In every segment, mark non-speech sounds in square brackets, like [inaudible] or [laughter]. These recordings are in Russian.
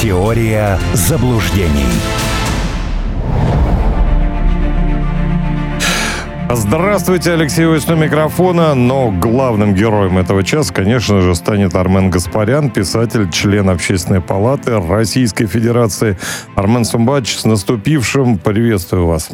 Теория заблуждений. Здравствуйте, Алексей Ось у микрофона, но главным героем этого часа, конечно же, станет Армен Гаспарян, писатель, член Общественной палаты Российской Федерации. Армен Сумбач, с наступившим, приветствую вас.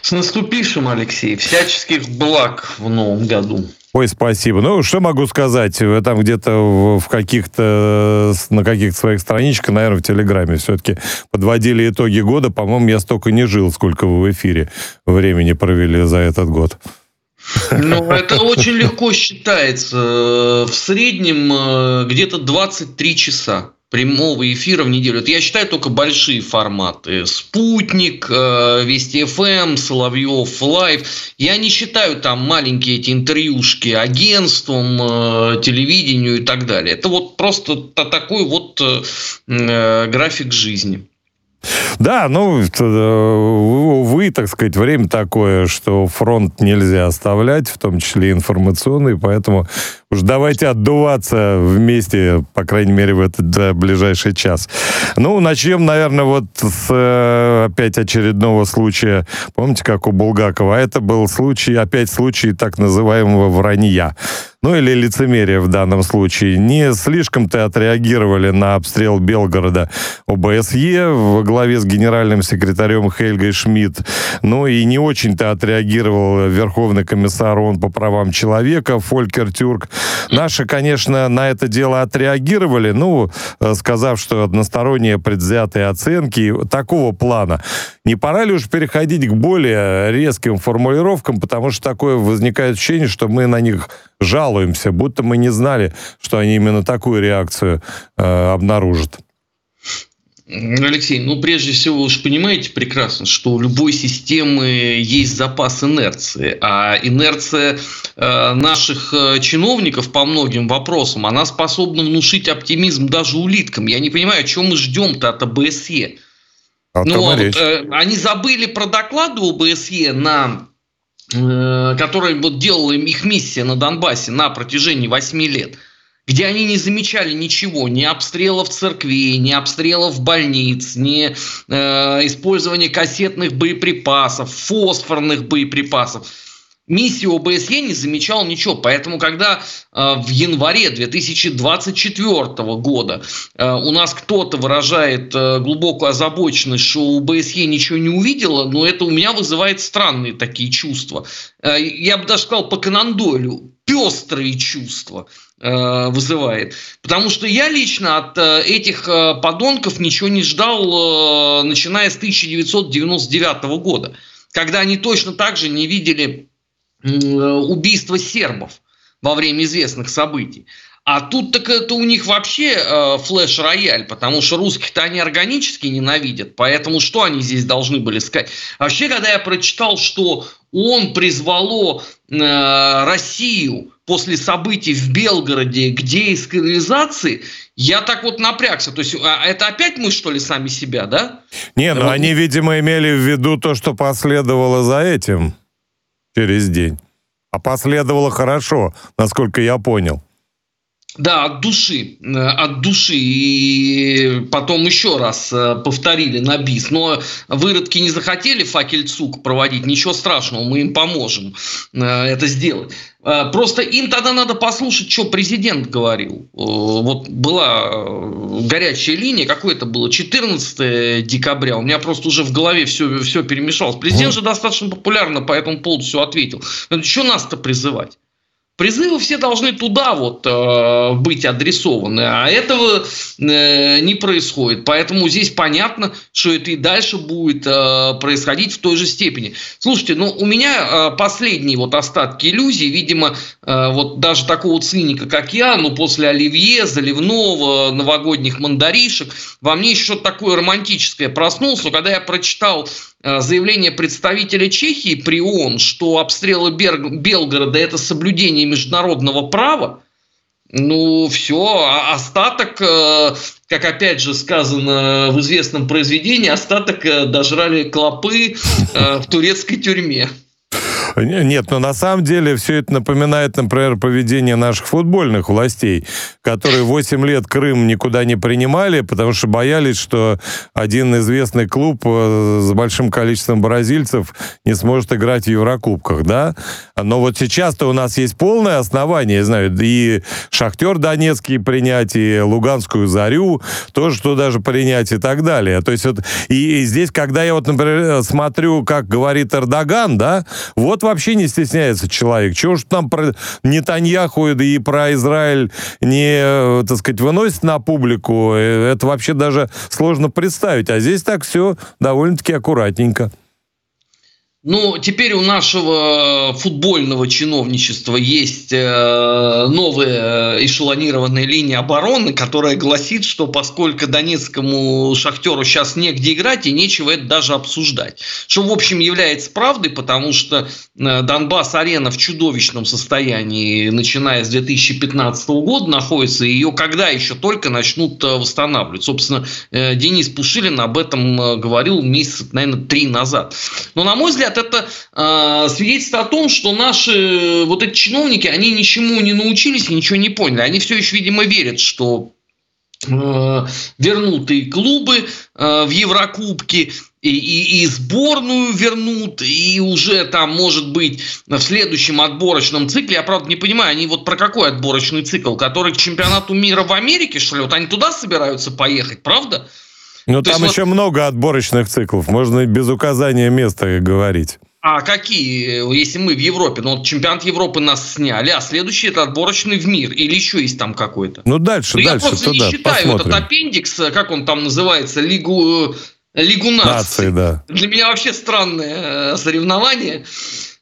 С наступившим, Алексей, всяческих благ в новом году. Ой, спасибо. Ну, что могу сказать? Вы там где-то в каких-то, на каких-то своих страничках, наверное, в Телеграме все-таки подводили итоги года. По-моему, я столько не жил, сколько вы в эфире времени провели за этот год. Ну, это очень легко считается. В среднем э, где-то 23 часа прямого эфира в неделю. Это я считаю только большие форматы. Спутник, э, Вести ФМ, эм, Соловьев Лайв. Я не считаю там маленькие эти интервьюшки агентством, э, телевидению и так далее. Это вот просто такой вот э, график жизни. Да, ну, увы, так сказать, время такое, что фронт нельзя оставлять, в том числе информационный, поэтому уж давайте отдуваться вместе, по крайней мере, в этот да, ближайший час. Ну, начнем, наверное, вот с э, опять очередного случая. Помните, как у Булгакова? А это был случай, опять случай так называемого вранья ну или лицемерие в данном случае, не слишком-то отреагировали на обстрел Белгорода ОБСЕ во главе с генеральным секретарем Хельгой Шмидт, ну и не очень-то отреагировал Верховный комиссар ООН по правам человека Фолькер Тюрк. Наши, конечно, на это дело отреагировали, ну, э, сказав, что односторонние предвзятые оценки такого плана. Не пора ли уж переходить к более резким формулировкам, потому что такое возникает ощущение, что мы на них жалуемся, будто мы не знали, что они именно такую реакцию э, обнаружат. Алексей, ну прежде всего вы же понимаете прекрасно, что у любой системы есть запас инерции, а инерция э, наших э, чиновников по многим вопросам, она способна внушить оптимизм даже улиткам. Я не понимаю, чем мы ждем-то от ОБСЕ. А ну, вот, э, они забыли про доклады ОБСЕ на Э, которой вот делала их миссия на Донбассе на протяжении 8 лет, где они не замечали ничего, ни обстрелов церквей, ни обстрелов больниц, ни э, использования кассетных боеприпасов, фосфорных боеприпасов – миссия ОБСЕ не замечал ничего. Поэтому, когда э, в январе 2024 года э, у нас кто-то выражает э, глубокую озабоченность, что ОБСЕ ничего не увидела, но это у меня вызывает странные такие чувства. Э, я бы даже сказал по Канандолю, пестрые чувства вызывает. Потому что я лично от э, этих э, подонков ничего не ждал, начиная с 1999 года, когда они точно так же не видели Э, убийства сербов во время известных событий. А тут так это у них вообще э, флеш-рояль, потому что русских-то они органически ненавидят, поэтому что они здесь должны были сказать? Вообще, когда я прочитал, что он призвало э, Россию после событий в Белгороде к деэскализации, я так вот напрягся. То есть, а это опять мы, что ли, сами себя, да? Не, ну вот. они, видимо, имели в виду то, что последовало за этим через день. А последовало хорошо, насколько я понял. Да, от души, э, от души. И потом еще раз э, повторили на бис. Но выродки не захотели факельцук проводить, ничего страшного, мы им поможем э, это сделать. Просто им тогда надо послушать, что президент говорил. Вот была горячая линия, какое это было, 14 декабря. У меня просто уже в голове все, все перемешалось. Президент же достаточно популярно по этому поводу все ответил. Что нас-то призывать? Призывы все должны туда вот э, быть адресованы, а этого э, не происходит. Поэтому здесь понятно, что это и дальше будет э, происходить в той же степени. Слушайте, ну у меня э, последние вот остатки иллюзий, видимо, э, вот даже такого циника, как я, ну после Оливье, Заливного, новогодних мандаришек, во мне еще что-то такое романтическое проснулось, но когда я прочитал заявление представителя Чехии при ООН, что обстрелы Белгорода – это соблюдение международного права, ну, все, а остаток, э, как опять же сказано в известном произведении, остаток э, дожрали клопы в турецкой тюрьме. Нет, но на самом деле все это напоминает, например, поведение наших футбольных властей, которые 8 лет Крым никуда не принимали, потому что боялись, что один известный клуб э, с большим количеством бразильцев не сможет играть в Еврокубках, да? Но вот сейчас-то у нас есть полное основание, я знаю, и Шахтер Донецкий принять, и Луганскую Зарю тоже туда же принять и так далее. То есть вот, и, и здесь, когда я вот, например, смотрю, как говорит Эрдоган, да, вот вообще не стесняется человек. Чего ж там про Нетаньяху и про Израиль не, э, так сказать, выносит на публику, э, это вообще даже сложно представить. А здесь так все довольно-таки аккуратненько. Ну, теперь у нашего футбольного чиновничества есть э, новая эшелонированная линия обороны, которая гласит, что поскольку донецкому шахтеру сейчас негде играть и нечего это даже обсуждать. Что, в общем, является правдой, потому что э, Донбасс-арена в чудовищном состоянии, начиная с 2015 года, находится, и ее когда еще только начнут э, восстанавливать. Собственно, Денис Пушилин об этом говорил месяц, наверное, три назад. Но, на мой взгляд, это э, свидетельство о том, что наши э, вот эти чиновники, они ничему не научились ничего не поняли. Они все еще, видимо, верят, что э, вернут и клубы э, в Еврокубке, и, и, и сборную вернут, и уже там, может быть, в следующем отборочном цикле, я правда не понимаю, они вот про какой отборочный цикл, который к чемпионату мира в Америке, что ли, вот они туда собираются поехать, правда? Ну, там еще вот... много отборочных циклов. Можно без указания места говорить. А какие, если мы в Европе? Ну, вот чемпионат Европы нас сняли, а следующий это отборочный в мир. Или еще есть там какой-то? Ну, дальше, ну, дальше. Я просто туда, не считаю посмотрим. этот аппендикс, как он там называется, Лигу, э, Лигу наций. нации. Да. Для меня вообще странное э, соревнование.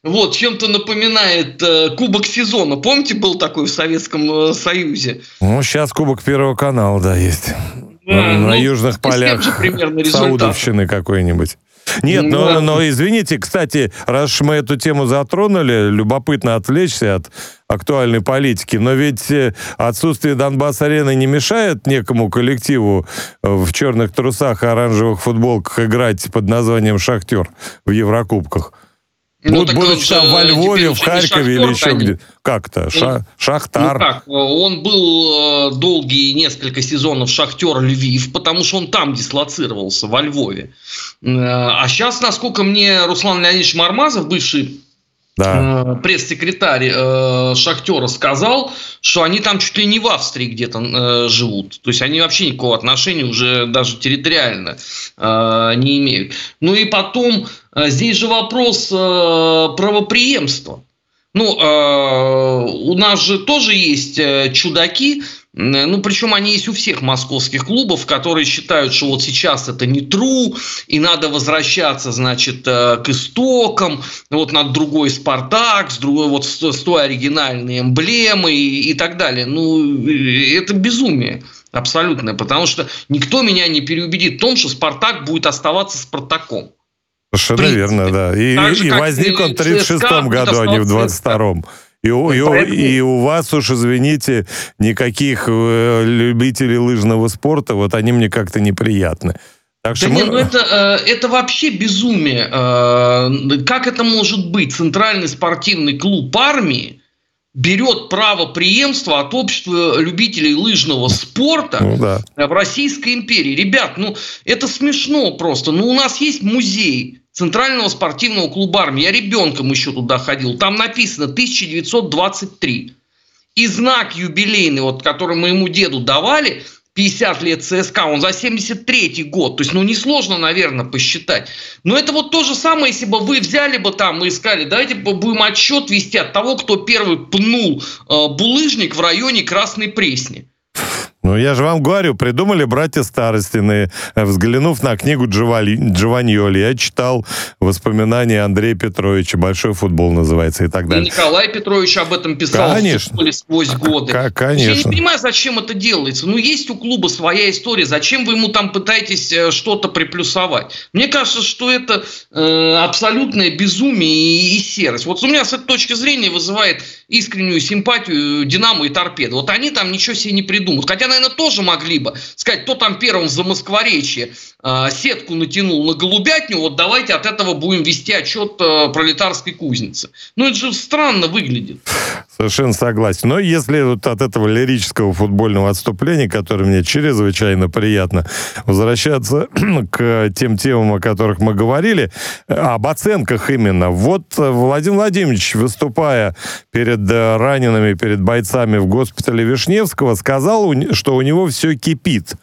Вот, чем-то напоминает э, Кубок сезона. Помните, был такой в Советском Союзе? Ну, сейчас Кубок Первого канала, да, есть. На, ну, южных полях [laughs] Саудовщины какой-нибудь. Нет, ну, но, но извините, кстати, раз мы эту тему затронули, любопытно отвлечься от актуальной политики, но ведь э, отсутствие Донбасс-арены не мешает некому коллективу э, в черных трусах и оранжевых футболках играть под названием «Шахтер» в Еврокубках. Ну, Буд, будучи там во Львове, в Харькове или еще где Как-то? Ша, ну, Шахтар. Ну как? Он был э, долгие несколько сезонов Шахтер Львив, потому что он там дислоцировался, во Львове. Э, а сейчас, насколько мне Руслан Леонидович Мармазов, бывший да. Э, пресс-секретарь э, Шахтера сказал, что они там чуть ли не в Австрии где-то э, живут. То есть они вообще никакого отношения уже даже территориально э, не имеют. Ну и потом э, здесь же вопрос э, правоприемства. Ну, э, у нас же тоже есть э, чудаки, ну, причем они есть у всех московских клубов, которые считают, что вот сейчас это не true, и надо возвращаться, значит, э, к истокам, вот над другой Спартак, с другой, вот с той оригинальной эмблемой и, и так далее. Ну, это безумие абсолютное, потому что никто меня не переубедит в том, что Спартак будет оставаться Спартаком. Совершенно верно, да. И, и возник он в 36 году, а не в 22-м. И, и, и у вас уж, извините, никаких э, любителей лыжного спорта, вот они мне как-то неприятны. Так что да мы... нет, ну это, э, это вообще безумие. Э, как это может быть? Центральный спортивный клуб армии берет право преемства от общества любителей лыжного спорта ну, да. в Российской империи. Ребят, ну это смешно просто. Ну у нас есть музей Центрального спортивного клуба армии. Я ребенком еще туда ходил. Там написано 1923. И знак юбилейный, вот, который моему деду давали, 50 лет ЦСКА, он за 73 год. То есть, ну, несложно, наверное, посчитать. Но это вот то же самое, если бы вы взяли бы там и искали, давайте будем отсчет вести от того, кто первый пнул э, булыжник в районе Красной Пресни. Ну, я же вам говорю, придумали братья Старостины, взглянув на книгу Джованни, Джованьоли. Я читал воспоминания Андрея Петровича, «Большой футбол» называется и так далее. И Николай Петрович об этом писал конечно. сквозь годы. К- конечно. Я не понимаю, зачем это делается. Ну, есть у клуба своя история. Зачем вы ему там пытаетесь э, что-то приплюсовать? Мне кажется, что это э, абсолютное безумие и, и серость. Вот у меня с этой точки зрения вызывает искреннюю симпатию Динамо и Торпеда. Вот они там ничего себе не придумают. Хотя, наверное, тоже могли бы сказать, кто там первым за Москворечье сетку натянул на голубятню, вот давайте от этого будем вести отчет э, пролетарской кузницы. Ну, это же странно выглядит. Совершенно согласен. Но если вот от этого лирического футбольного отступления, которое мне чрезвычайно приятно, возвращаться [clears throat] к тем темам, о которых мы говорили, об оценках именно. Вот Владимир Владимирович, выступая перед э, ранеными, перед бойцами в госпитале Вишневского, сказал, что у него все кипит.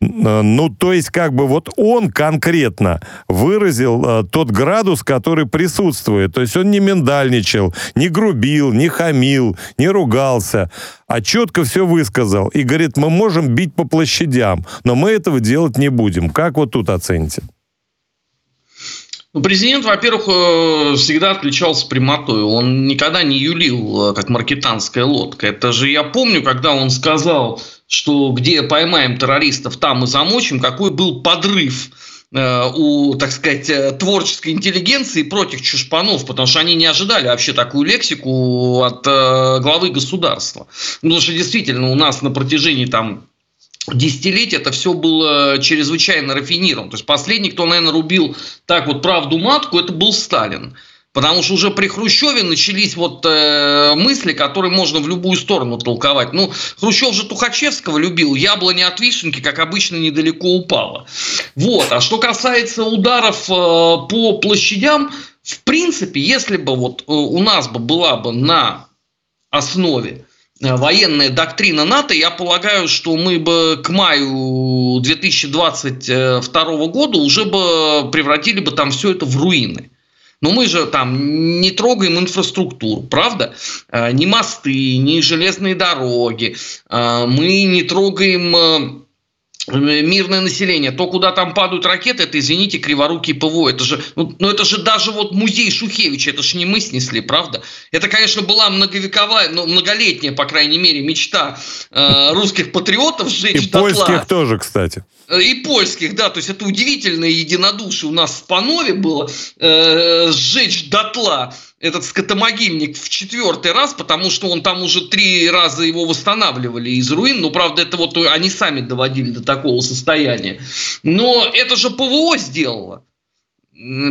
Э, ну, то есть, как бы вот он конкретно выразил э, тот градус, который присутствует. То есть он не миндальничал, не грубил, не хамил, не ругался, а четко все высказал. И говорит, мы можем бить по площадям, но мы этого делать не будем. Как вот тут оцените? Ну, президент, во-первых, э, всегда отличался прямотой. Он никогда не юлил, э, как маркетанская лодка. Это же я помню, когда он сказал, что где поймаем террористов, там и замочим, какой был подрыв э, у, так сказать, творческой интеллигенции против чушпанов, потому что они не ожидали вообще такую лексику от главы государства. Ну, потому что действительно у нас на протяжении там десятилетий это все было чрезвычайно рафинировано. То есть последний, кто, наверное, рубил так вот правду матку, это был Сталин. Потому что уже при Хрущеве начались вот э, мысли, которые можно в любую сторону толковать. Ну, Хрущев же Тухачевского любил, яблоня от вишенки, как обычно, недалеко упала. Вот. А что касается ударов э, по площадям, в принципе, если бы вот э, у нас бы была бы на основе Э, военная доктрина НАТО, я полагаю, что мы бы к маю 2022 года уже бы превратили бы там все это в руины. Но мы же там не трогаем инфраструктуру, правда? Э, ни мосты, ни железные дороги. Э, мы не трогаем мирное население, то, куда там падают ракеты, это, извините, криворукий ПВО. Это же, ну, ну, это же даже вот музей Шухевича, это же не мы снесли, правда? Это, конечно, была многовековая, ну, многолетняя, по крайней мере, мечта э, русских патриотов сжечь И дотла. польских тоже, кстати. Э, и польских, да, то есть это удивительное единодушие у нас в Панове было, э, сжечь дотла этот скотомогильник в четвертый раз, потому что он там уже три раза его восстанавливали из руин. Ну, правда, это вот они сами доводили до такого состояния. Но это же ПВО сделало.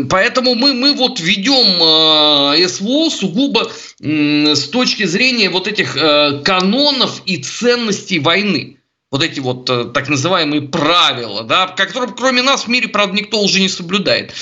Поэтому мы, мы вот ведем э, СВО сугубо э, с точки зрения вот этих э, канонов и ценностей войны. Вот эти вот э, так называемые правила, да, которые кроме нас в мире, правда, никто уже не соблюдает.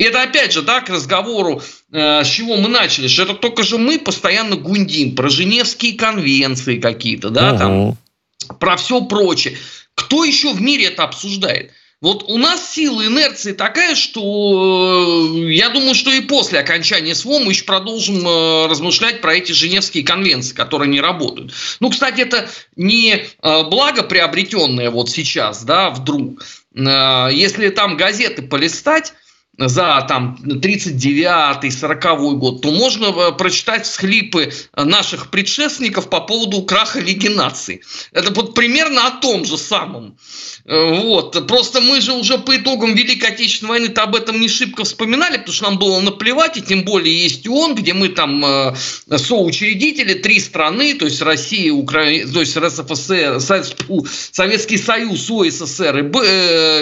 И это опять же, да, к разговору, э, с чего мы начали, что это только же мы постоянно гундим про Женевские конвенции какие-то, да, угу. там, про все прочее. Кто еще в мире это обсуждает? Вот у нас сила инерции такая, что э, я думаю, что и после окончания СВО мы еще продолжим э, размышлять про эти Женевские конвенции, которые не работают. Ну, кстати, это не э, благо приобретенное вот сейчас, да, вдруг. Если там газеты полистать, за там 39-й, 40 год, то можно э, прочитать всхлипы наших предшественников по поводу краха Лиги наций. Это вот примерно о том же самом. Э, вот. Просто мы же уже по итогам Великой Отечественной войны об этом не шибко вспоминали, потому что нам было наплевать, и тем более есть ООН, где мы там э, соучредители, три страны, то есть Россия, Украина, то есть РСФСР, Советский Союз, ОССР и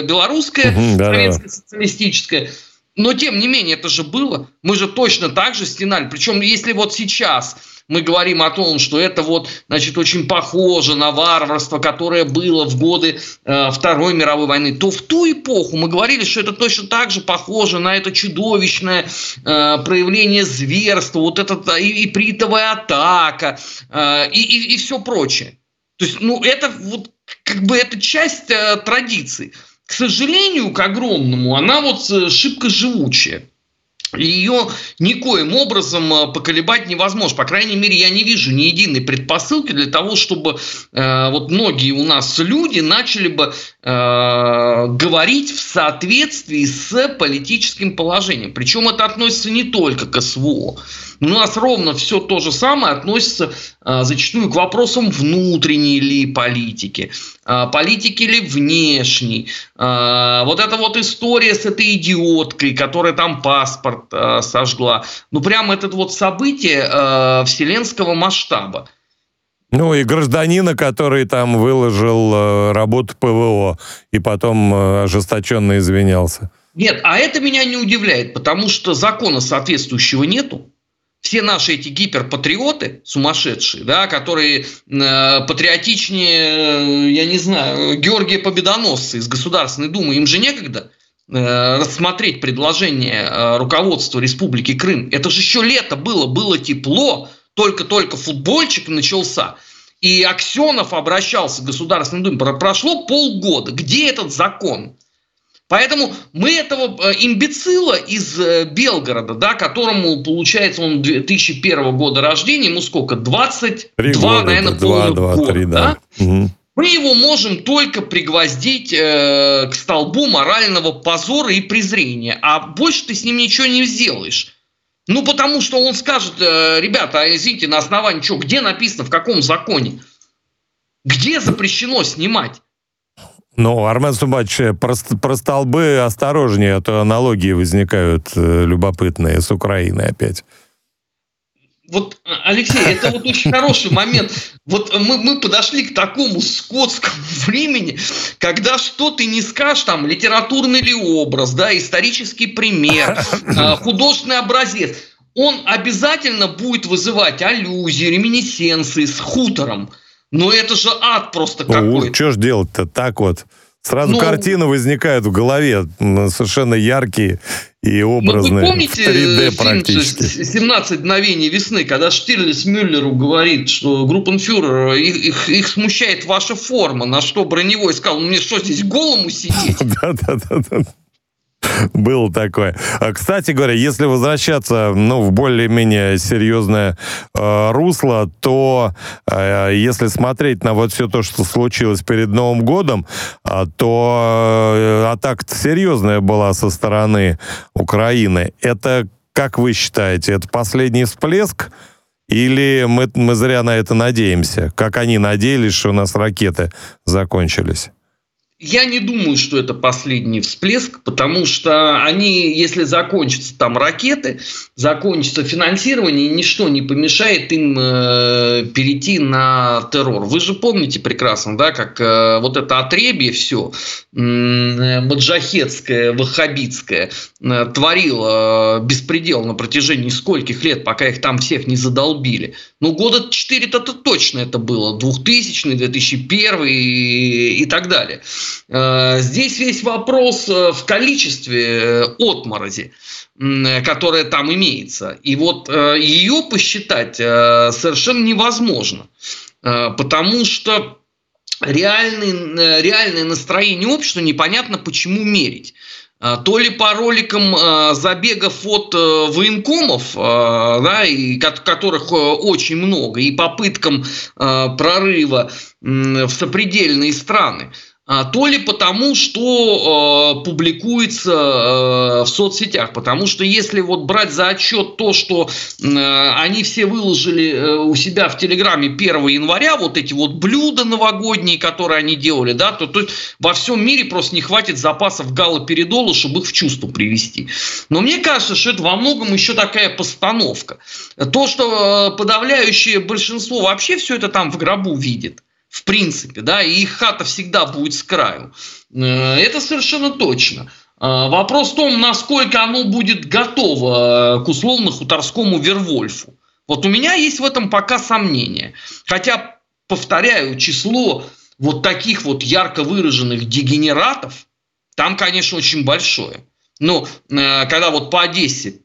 Белорусская, угу, да, Советская социалистическая. Но тем не менее, это же было. Мы же точно так же стенали. Причем, если вот сейчас мы говорим о том, что это вот, значит, очень похоже на варварство, которое было в годы э, Второй мировой войны, то в ту эпоху мы говорили, что это точно так же похоже на это чудовищное э, проявление зверства, вот это и, и притовая атака, э, и, и, и все прочее. То есть, ну, это вот как бы это часть э, традиции к сожалению, к огромному, она вот э, шибко живучая. Ее никоим образом э, поколебать невозможно. По крайней мере, я не вижу ни единой предпосылки для того, чтобы э, вот многие у нас люди начали бы э, говорить в соответствии с политическим положением. Причем это относится не только к СВО. У нас ровно все то же самое относится а, зачастую к вопросам внутренней ли политики, а, политики ли внешней. А, вот эта вот история с этой идиоткой, которая там паспорт а, сожгла. Ну, прям это вот событие а, вселенского масштаба. Ну и гражданина, который там выложил э, работу ПВО и потом э, ожесточенно извинялся. Нет, а это меня не удивляет, потому что закона соответствующего нету. Все наши эти гиперпатриоты сумасшедшие, да, которые э, патриотичнее, э, я не знаю, Георгия Победоносца из Государственной Думы, им же некогда э, рассмотреть предложение э, руководства Республики Крым. Это же еще лето было, было тепло, только-только футбольчик начался. И Аксенов обращался к Государственной Думе. Прошло полгода. Где этот закон? Поэтому мы этого э, имбецила из э, Белгорода, да, которому, получается, он 2001 года рождения, ему сколько? 22, года, наверное, 2, 2, года. 3, да? да? Угу. Мы его можем только пригвоздить э, к столбу морального позора и презрения. А больше ты с ним ничего не сделаешь. Ну, потому что он скажет, э, ребята, а извините, на основании чего, где написано, в каком законе? Где запрещено снимать? Ну, Армен Сумач, про, про столбы осторожнее, а то аналогии возникают э, любопытные с Украиной опять. Вот, Алексей, это вот очень хороший момент. Вот мы, мы подошли к такому скотскому [laughs] времени, когда что ты не скажешь, там, литературный ли образ, да, исторический пример, [laughs] а, художественный образец, он обязательно будет вызывать аллюзии, реминесценции с хутором. Но это же ад просто какой-то. Ну, что ж делать-то так вот? Сразу ну, картины возникают в голове, совершенно яркие и образные. Ну, вы помните 3D практически. 17 мгновений весны, когда Штирлиц Мюллеру говорит, что группенфюрер, их, их, их смущает ваша форма, на что Броневой сказал, мне что, здесь голому сидеть? [laughs] Да-да-да. [laughs] Было такое. А, кстати говоря, если возвращаться ну, в более-менее серьезное э, русло, то э, если смотреть на вот все то, что случилось перед Новым годом, э, то э, атака серьезная была со стороны Украины. Это, как вы считаете, это последний всплеск? Или мы, мы зря на это надеемся? Как они надеялись, что у нас ракеты закончились? Я не думаю, что это последний всплеск, потому что они, если закончатся там ракеты, закончится финансирование, ничто не помешает им э, перейти на террор. Вы же помните прекрасно, да, как э, вот это отребье все э, маджахетское, ваххабитское э, творило э, беспредел на протяжении скольких лет, пока их там всех не задолбили. Ну, года 4-то точно это было, 2000 2001 и, и так далее. Э, здесь весь вопрос э, в количестве э, отморози, которая там имеется. И вот ее посчитать совершенно невозможно, потому что реальный, реальное настроение общества непонятно почему мерить. То ли по роликам забегов от военкомов, да, и которых очень много, и попыткам прорыва в сопредельные страны – то ли потому, что э, публикуется э, в соцсетях. Потому что если вот брать за отчет то, что э, они все выложили э, у себя в Телеграме 1 января, вот эти вот блюда новогодние, которые они делали, да, то, то во всем мире просто не хватит запасов гала-передола, чтобы их в чувство привести. Но мне кажется, что это во многом еще такая постановка. То, что э, подавляющее большинство вообще все это там в гробу видит – в принципе, да, и их хата всегда будет с краю. Э, это совершенно точно. Э, вопрос в том, насколько оно будет готово к условно-хуторскому Вервольфу. Вот у меня есть в этом пока сомнения. Хотя, повторяю, число вот таких вот ярко выраженных дегенератов там, конечно, очень большое. Но э, когда вот по Одессе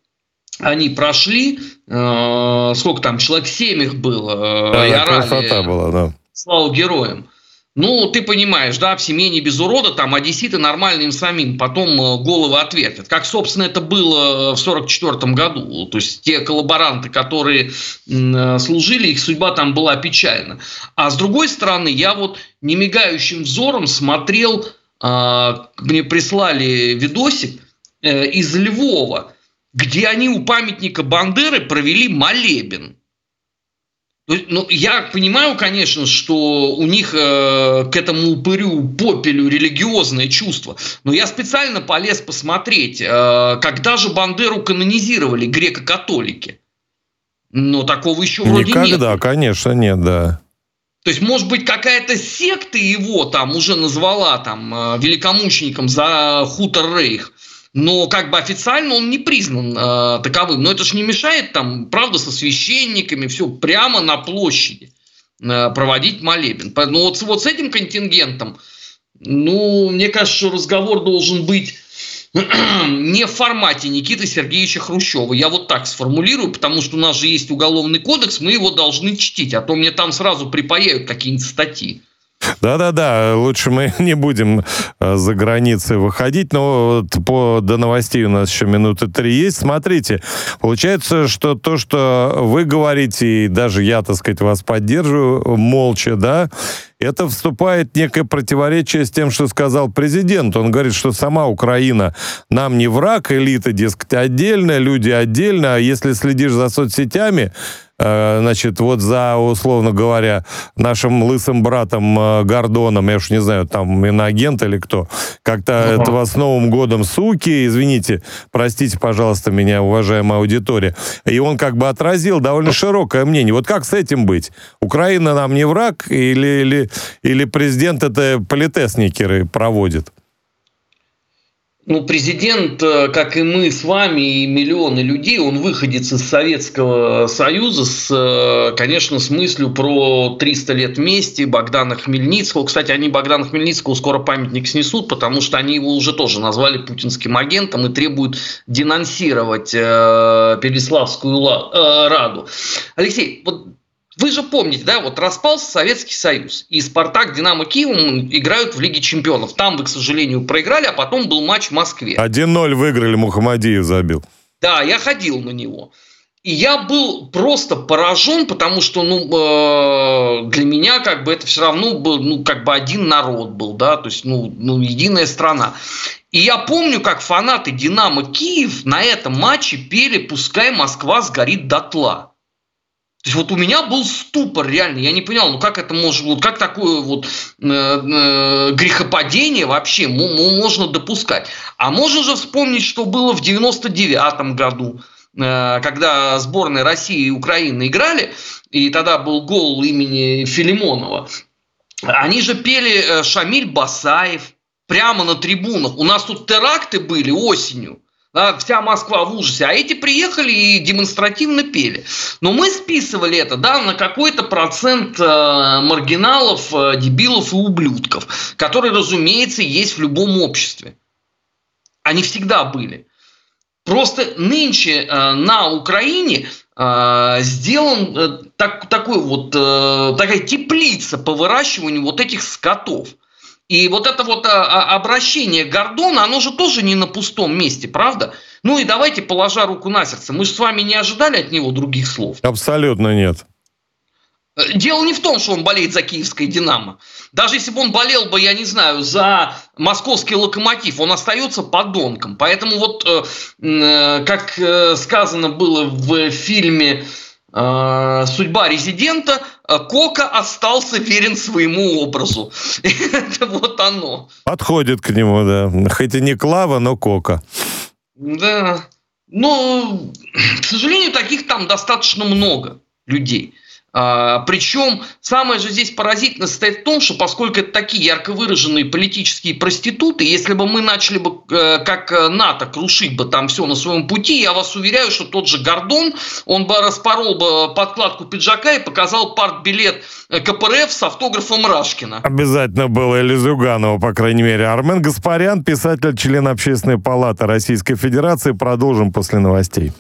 они прошли, сколько там, человек 7 их было, да, и красота была, да слава героям. Ну, ты понимаешь, да, в семье не без урода, там одесситы нормально им самим потом э, головы отвертят. Как, собственно, это было в 1944 году. То есть те коллаборанты, которые э, служили, их судьба там была печальна. А с другой стороны, я вот немигающим взором смотрел, а, мне прислали видосик э, из Львова, где они у памятника Бандеры провели молебен. Ну, я понимаю, конечно, что у них э, к этому упырю, попелю религиозное чувство, но я специально полез посмотреть, э, когда же Бандеру канонизировали греко-католики. Но такого еще вроде Никогда, нет. Никогда, конечно, нет, да. То есть, может быть, какая-то секта его там уже назвала там э, великомучеником за хутор Рейх, но как бы официально он не признан э, таковым. Но это же не мешает там, правда, со священниками, все прямо на площади э, проводить молебен. Но вот, вот с этим контингентом, ну, мне кажется, что разговор должен быть [clears throat] не в формате Никиты Сергеевича Хрущева. Я вот так сформулирую, потому что у нас же есть уголовный кодекс, мы его должны чтить, а то мне там сразу припаяют какие-нибудь статьи. Да-да-да, лучше мы [laughs] не будем э, за границы выходить, но вот по, до новостей у нас еще минуты три есть. Смотрите, получается, что то, что вы говорите, и даже я, так сказать, вас поддерживаю молча, да, это вступает некое противоречие с тем, что сказал президент. Он говорит, что сама Украина нам не враг, элита, дескать, отдельно, люди отдельно, а если следишь за соцсетями, значит, вот за, условно говоря, нашим лысым братом э, Гордоном, я уж не знаю, там иноагент или кто, как-то uh-huh. этого с Новым годом суки, извините, простите, пожалуйста, меня, уважаемая аудитория, и он как бы отразил довольно широкое мнение. Вот как с этим быть? Украина нам не враг или, или или президент это политесникеры проводит? Ну, президент, э, как и мы с вами, и миллионы людей, он выходит из Советского Союза с, э, конечно, с мыслью про 300 лет вместе Богдана Хмельницкого. Кстати, они Богдана Хмельницкого скоро памятник снесут, потому что они его уже тоже назвали путинским агентом и требуют денонсировать э, Переславскую э, Раду. Алексей, вот вы же помните, да, вот распался Советский Союз, и Спартак, Динамо Киев играют в Лиге Чемпионов. Там вы, к сожалению, проиграли, а потом был матч в Москве. 1-0 выиграли, Мухаммадиев забил. Да, я ходил на него. И я был просто поражен, потому что, ну, э, для меня как бы это все равно был, ну, как бы один народ был, да, то есть, ну, ну, единая страна. И я помню, как фанаты Динамо Киев на этом матче пели «Пускай Москва сгорит дотла». То есть вот у меня был ступор реально, я не понял, ну как это может, вот как такое вот э, э, грехопадение вообще можно допускать. А можно же вспомнить, что было в 99 году, э, когда сборная России и Украины играли, и тогда был гол имени Филимонова. Они же пели э, Шамиль Басаев прямо на трибунах. У нас тут теракты были осенью вся Москва в ужасе, а эти приехали и демонстративно пели. Но мы списывали это да, на какой-то процент э, маргиналов, э, дебилов и ублюдков, которые, разумеется, есть в любом обществе. Они всегда были. Просто нынче э, на Украине сделан так, такой вот, такая теплица по выращиванию вот этих скотов – и вот это вот а, а, обращение Гордона, оно же тоже не на пустом месте, правда? Ну и давайте, положа руку на сердце, мы же с вами не ожидали от него других слов. Абсолютно нет. Э, дело не в том, что он болеет за киевское «Динамо». Даже если бы он болел бы, я не знаю, за московский «Локомотив», он остается подонком. Поэтому вот, э, э, как сказано было в фильме «Судьба резидента», Кока остался верен своему образу. [laughs] Это вот оно. Подходит к нему, да. Хоть и не Клава, но Кока. Да. Но, к сожалению, таких там достаточно много людей. А, причем самое же здесь поразительное состоит в том, что поскольку это такие ярко выраженные политические проституты, если бы мы начали бы э, как НАТО крушить бы там все на своем пути, я вас уверяю, что тот же Гордон, он бы распорол бы подкладку пиджака и показал партбилет э, КПРФ с автографом Рашкина. Обязательно было или Зюганова, по крайней мере. Армен Гаспарян, писатель, член Общественной палаты Российской Федерации. Продолжим после новостей.